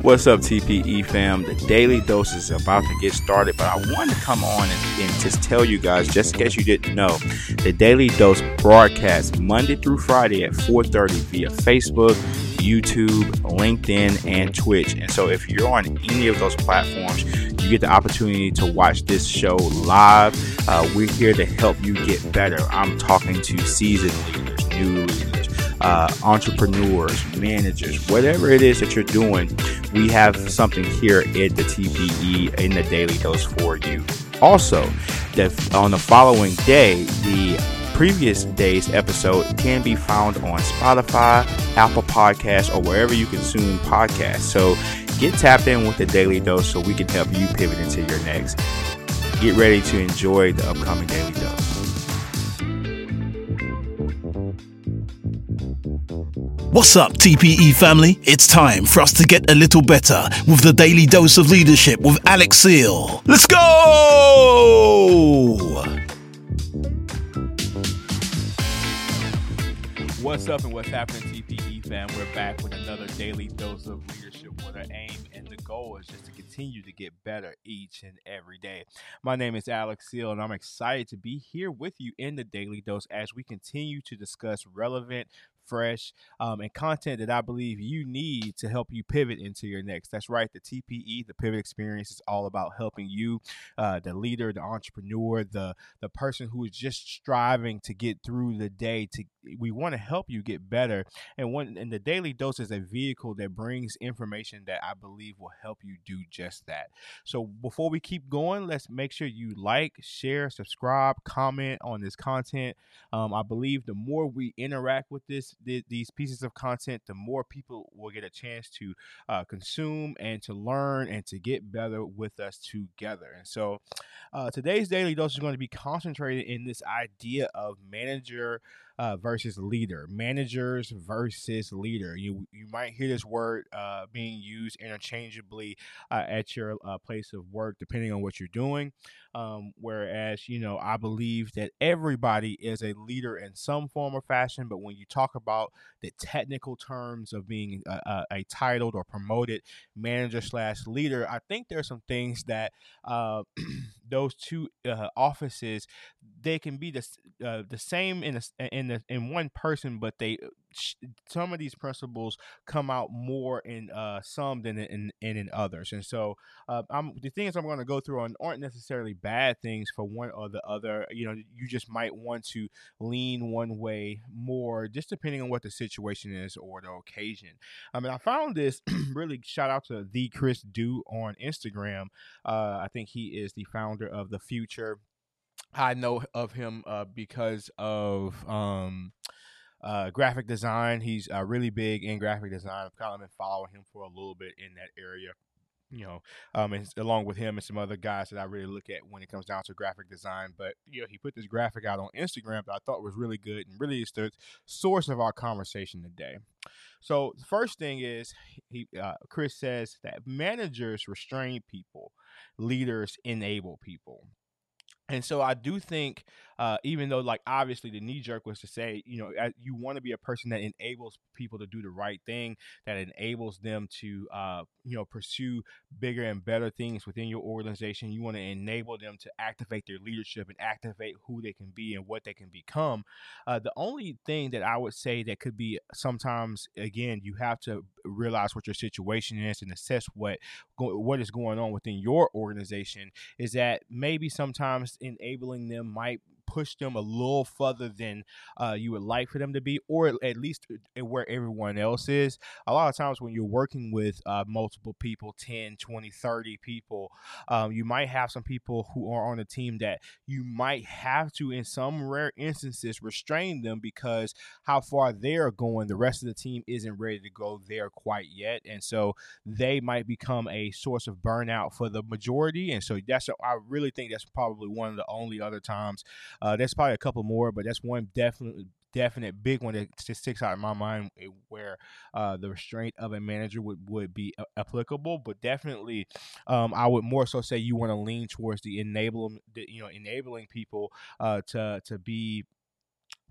What's up, TPE fam? The daily dose is about to get started, but I wanted to come on and, and, just tell you guys, just in case you didn't know, the daily dose broadcasts Monday through Friday at 4:30 via Facebook, YouTube, LinkedIn, and Twitch. And so, if you're on any of those platforms, you get the opportunity to watch this show live. Uh, we're here to help you get better. I'm talking to seasoned leaders, new leaders uh, entrepreneurs, managers, whatever it is that you're doing, we have something here at the TPE in the Daily Dose for you. Also, that on the following day, the previous day's episode can be found on Spotify, Apple Podcasts, or wherever you consume podcasts. So get tapped in with the Daily Dose so we can help you pivot into your next. Get ready to enjoy the upcoming Daily Dose. What's up, TPE family? It's time for us to get a little better with the Daily Dose of Leadership with Alex Seal. Let's go! What's up and what's happening, TPE fam? We're back with another Daily Dose of Leadership with aim and the goal is just to continue to get better each and every day. My name is Alex Seal, and I'm excited to be here with you in the Daily Dose as we continue to discuss relevant, fresh, um, and content that I believe you need to help you pivot into your next. That's right. The TPE, the Pivot Experience, is all about helping you, uh, the leader, the entrepreneur, the the person who is just striving to get through the day. To we want to help you get better, and one and the Daily Dose is a vehicle that brings information that I believe will help you do just that. So before we keep going, let's make sure you like, share, subscribe, comment on this content. Um, I believe the more we interact with this th- these pieces of content, the more people will get a chance to uh, consume and to learn and to get better with us together. And so, uh, today's daily dose is going to be concentrated in this idea of manager uh, versus leader, managers versus leader. You you might hear this word uh, being used interchangeably uh, at your uh, place of work, depending on what you're doing. Um, whereas you know, I believe that everybody is a leader in some form or fashion. But when you talk about the technical terms of being a, a, a titled or promoted manager slash leader, I think there are some things that uh, those two uh, offices they can be the uh, the same in a, in the, in one person, but they some of these principles come out more in uh, some than in, in, in others. And so, uh, the things I'm going to go through aren't necessarily bad things for one or the other. You know, you just might want to lean one way more, just depending on what the situation is or the occasion. I mean, I found this really shout out to the Chris Do on Instagram. Uh, I think he is the founder of the Futur. I know of him uh, because of um, uh, graphic design. He's uh, really big in graphic design. I've kind of been following him for a little bit in that area. You know, um, and along with him and some other guys that I really look at when it comes down to graphic design. But you know, he put this graphic out on Instagram that I thought was really good and really is the source of our conversation today. So the first thing is, he uh, Chris says that managers restrain people, leaders enable people. And so I do think uh, even though like obviously the knee jerk was to say you know you want to be a person that enables people to do the right thing that enables them to uh, you know pursue bigger and better things within your organization. You want to enable them to activate their leadership and activate who they can be and what they can become. Uh, the only thing that i would say that could be sometimes again you have to realize what your situation is and assess what what is going on within your organization is that maybe sometimes enabling them might push them a little further than uh, you would like for them to be, or at least uh, where everyone else is. A lot of times when you're working with uh, multiple people 10, 20, 30 people um, you might have some people who are on a team that you might have to, in some rare instances, restrain them because how far they're going, the rest of the team isn't ready to go there quite yet. And so they might become a source of burnout for the majority. And so that's, I really think that's probably one of the only other times uh, there's probably a couple more, but that's one definitely definite big one that just sticks out in my mind eh, where uh, the restraint of a manager would, would be applicable. But definitely, um, I would more so say you want to lean towards the enabling, you know, enabling people uh, to to be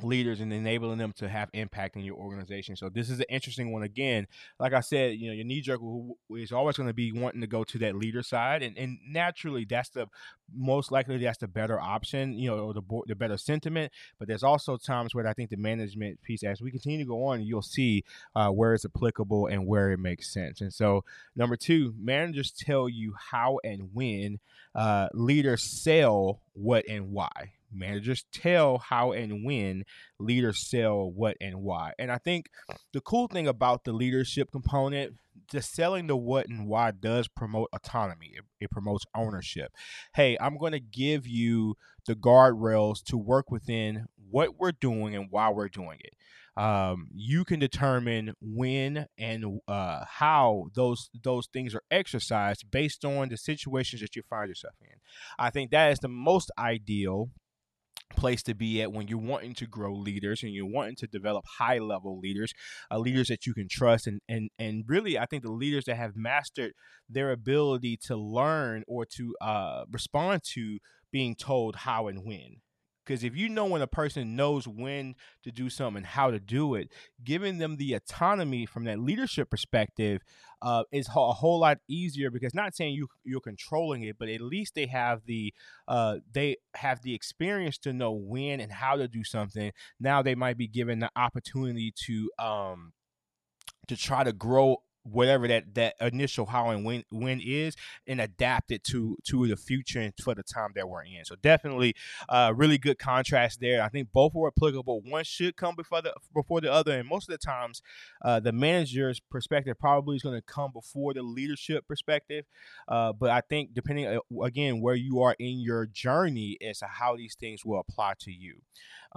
leaders and enabling them to have impact in your organization. So this is an interesting one again. Like I said, you know, your knee jerk is always going to be wanting to go to that leader side, and, and naturally that's the most likely that's the better option, you know, or the the better sentiment. But there's also times where I think the management piece, as we continue to go on, you'll see uh, where it's applicable and where it makes sense. And so number two, managers tell you how and when. Uh, leaders sell what and why managers tell how and when leaders sell what and why. And i think the cool thing about the leadership component the selling the what and why does promote autonomy. It, it promotes ownership. Hey i'm going to give you the guardrails to work within what we're doing and why we're doing it. Um, you can determine when and uh, how those those things are exercised based on the situations that you find yourself in. I think that is the most ideal place to be at when you're wanting to grow leaders and you're wanting to develop high level leaders uh, leaders that you can trust and and and really i think the leaders that have mastered their ability to learn or to uh, respond to being told how and when because if you know when a person knows when to do something and how to do it, giving them the autonomy from that leadership perspective uh, is a whole lot easier. Because not saying you you're controlling it, but at least they have the uh, they have the experience to know when and how to do something. Now they might be given the opportunity to um, to try to grow whatever that that initial how and when when is and adapt it to to the future and for the time that we're in. So definitely uh really good contrast there. I think both are applicable. One should come before the before the other and most of the times uh the manager's perspective probably is going to come before the leadership perspective uh but i think depending uh, again where you are in your journey as to how these things will apply to you.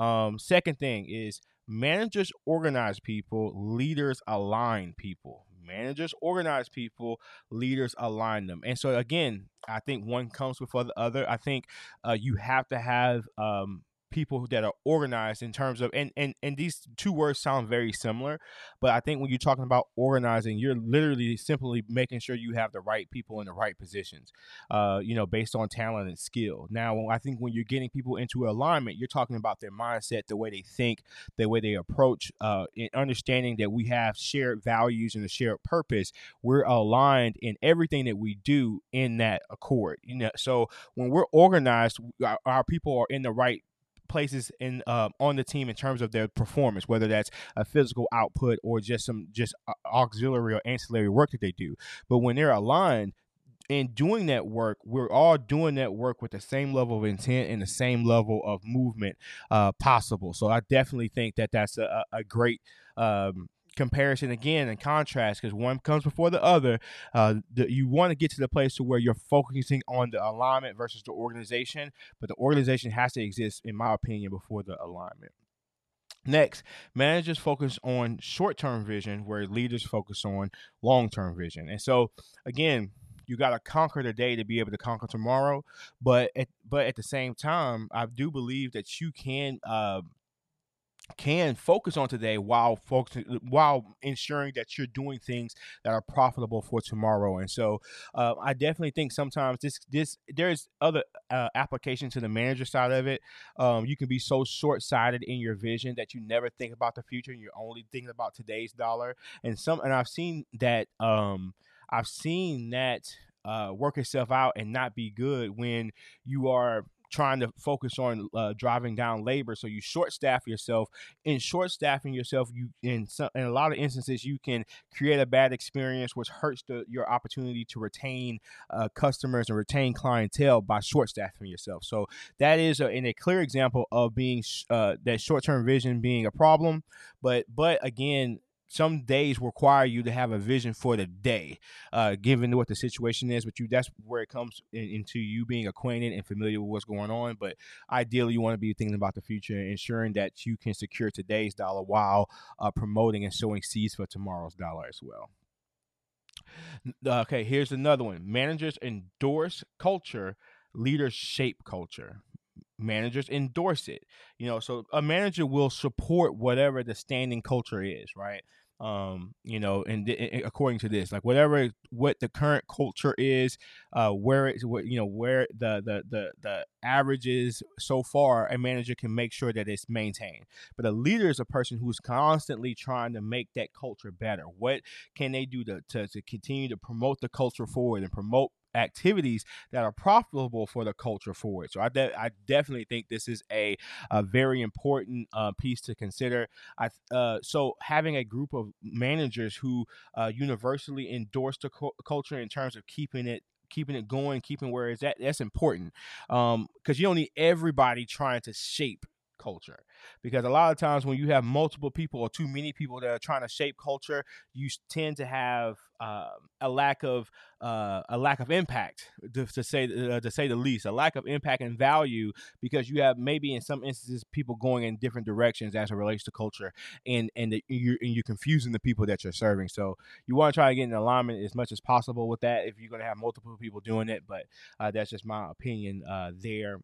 Um second thing is managers organize people leaders align people managers organize people, leaders align them. And so again, I think one comes before the other. I think uh, you have to have um, people that are organized in terms of and and and these two words sound very similar but i think when you're talking about organizing you're literally simply making sure you have the right people in the right positions uh you know based on talent and skill. Now i think when you're getting people into alignment you're talking about their mindset the way they think the way they approach uh and understanding that we have shared values and a shared purpose. We're aligned in everything that we do in that accord you know? So when we're organized our, our people are in the right places in uh, on the team in terms of their performance, whether that's a physical output or just some just uh, auxiliary or ancillary work that they do. But when they're aligned, in doing that work, we're all doing that work with the same level of intent and the same level of movement uh, possible. So I definitely think that that's a, a great um, comparison again and contrast because one comes before the other. Uh, the, you want to get to the place to where you're focusing on the alignment versus the organization, but the organization has to exist, in my opinion, before the alignment. Next, managers focus on short term vision, where leaders focus on long term vision. And so, again, you got to conquer the day to be able to conquer tomorrow. But at, but at the same time, I do believe that you can uh, can focus on today while focusing while ensuring that you're doing things that are profitable for tomorrow. And so uh, i definitely think sometimes this this there's other uh, application to the manager side of it. Um, you can be so short-sighted in your vision that you never think about the future and you're only thinking about today's dollar. And some and i've seen that um, i've seen that uh, work itself out and not be good when you are trying to focus on uh, driving down labor. So you short staff yourself. In short staffing yourself, you in some in a lot of instances you can create a bad experience, which hurts the, your opportunity to retain uh, customers and retain clientele by short staffing yourself. So that is a, in a clear example of being uh, that short term vision being a problem. But but again, some days require you to have a vision for the day, uh, given what the situation is. But you, that's where it comes in, into you being acquainted and familiar with what's going on. But ideally, you want to be thinking about the future, ensuring that you can secure today's dollar while uh, promoting and sowing seeds for tomorrow's dollar as well. Okay, here's another one. Managers endorse culture, leaders shape culture managers endorse it. You know, so a manager will support whatever the standing culture is, right? um you know and, and, according to this like whatever what the current culture is uh where it's what you know where the the the the average is so far a manager can make sure that it's maintained but a leader is a person who's constantly trying to make that culture better what can they do to to, to continue to promote the culture forward and promote activities that are profitable for the culture forward. So I, de- I definitely think this is a, a very important uh, piece to consider. I uh, so having a group of managers who uh, universally endorse the cu- culture in terms of keeping it keeping it going, keeping where it's at. That's important because um, you don't need everybody trying to shape culture. Because a lot of times when you have multiple people or too many people that are trying to shape culture you tend to have uh, a lack of uh, a lack of impact to, to say uh, to say the least a lack of impact and value because you have maybe in some instances people going in different directions as it relates to culture and and, you're, and you're confusing the people that you're serving. So you want to try to get in alignment as much as possible with that if you're going to have multiple people doing it but uh, that's just my opinion uh, there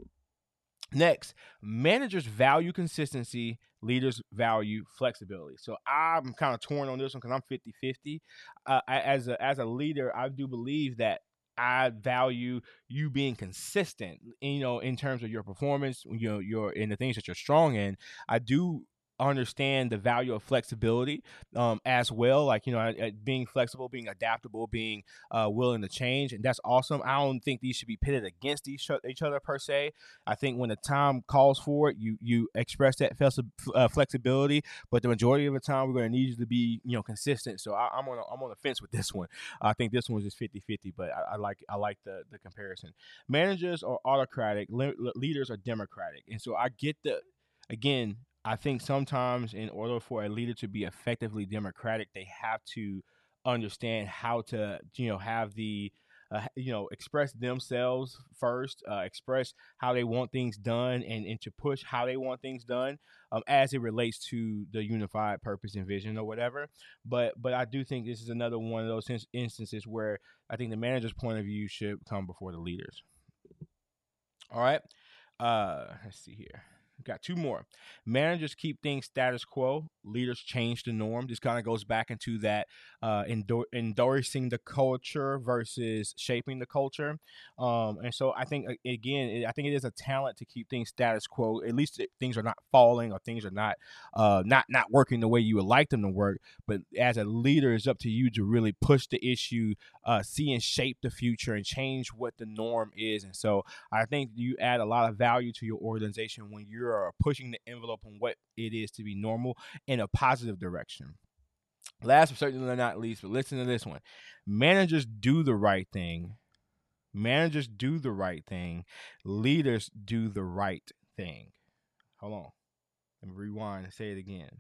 Next, managers value consistency, leaders value flexibility. So I'm kind of torn on this one because I'm 50 50. Uh, as, a, as a leader, I do believe that I value you being consistent, you know, in terms of your performance, you know, your in the things that you're strong in. I do understand the value of flexibility um, as well. Like you know, being flexible, being adaptable, being uh, willing to change, and that's awesome. I don't think these should be pitted against each, each other per se. I think when the time calls for it, you you express that uh, flexibility, but the majority of the time, we're going to need you to be you know consistent. So I, am on a, I'm on the fence with this one. I think this one's just 50-50, but I, I, like I like the the comparison. Managers are autocratic, le- leaders are democratic, and so I get the again I think sometimes in order for a leader to be effectively democratic, they have to understand how to, you know, have the uh, you know, express themselves first, uh, express how they want things done, and, and to push how they want things done um, as it relates to the unified purpose and vision or whatever. But but I do think this is another one of those instances where I think the manager's point of view should come before the leaders. All right, uh, let's see here. Got two more. Managers keep things status quo. Leaders change the norm. This kind of goes back into that uh, endor- endorsing the culture versus shaping the culture. Um, and so I think again, I think it is a talent to keep things status quo. At least things are not falling or things are not uh, not not working the way you would like them to work. But as a leader, it's up to you to really push the issue, uh, see and shape the future and change what the norm is. And so I think you add a lot of value to your organization when you're are uh, pushing the envelope on what it is to be normal in a positive direction. Last but certainly not least, but listen to this one. Managers do the right thing. Managers do the right thing. Leaders do the right thing. Hold on. Let me rewind and say it again.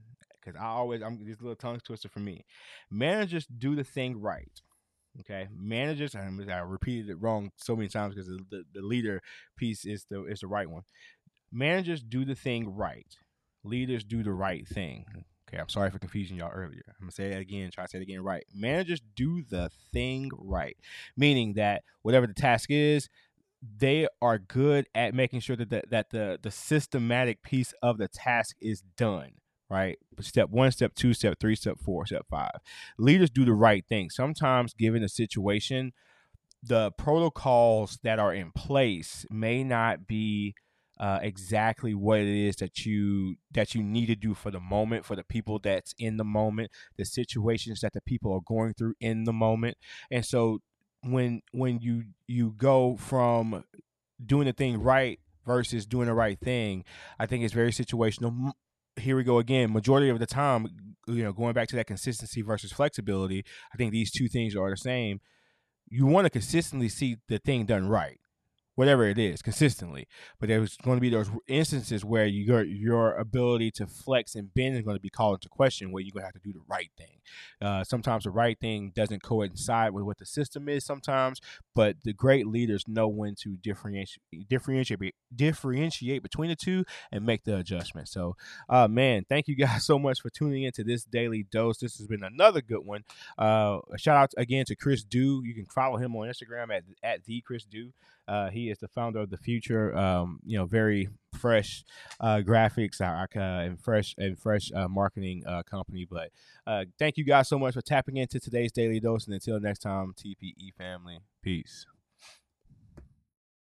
Because I always I'm this little tongue twister for me. Managers do the thing right. Okay, managers. I repeated it wrong so many times because the, the, the leader piece is the is the right one managers do the thing right. Leaders do the right thing. Okay, I'm sorry for confusing y'all earlier. I'm gonna say it again, try to say it again right. Managers do the thing right, meaning that whatever the task is, they are good at making sure that the, that the the systematic piece of the task is done right? Step one, step two, step three, step four, step five. Leaders do the right thing. Sometimes, given the situation, the protocols that are in place may not be uh, exactly what it is that you that you need to do for the moment for the people that's in the moment the situations that the people are going through in the moment. And so when when you you go from doing the thing right versus doing the right thing i think it's very situational. Here we go again. Majority of the time you know going back to that consistency versus flexibility i think these two things are the same. You want to consistently see the thing done right whatever it is consistently. But there's going to be those instances where your your ability to flex and bend is going to be called into question, where you're going to have to do the right thing. Uh, sometimes the right thing doesn't coincide with what the system is. Sometimes, but the great leaders know when to differentiate differentiate differentiate between the two and make the adjustment. So, uh, man, thank you guys so much for tuning into this daily dose. This has been another good one. Uh, shout out again to Chris Do. You can follow him on Instagram at at the Chris Do. Uh, he is the founder of the Futur. Um, you know, very fresh uh, graphics uh, and fresh and fresh uh, marketing uh, company. But uh, thank you guys so much for tapping into today's daily dose. And until next time, TPE family, peace.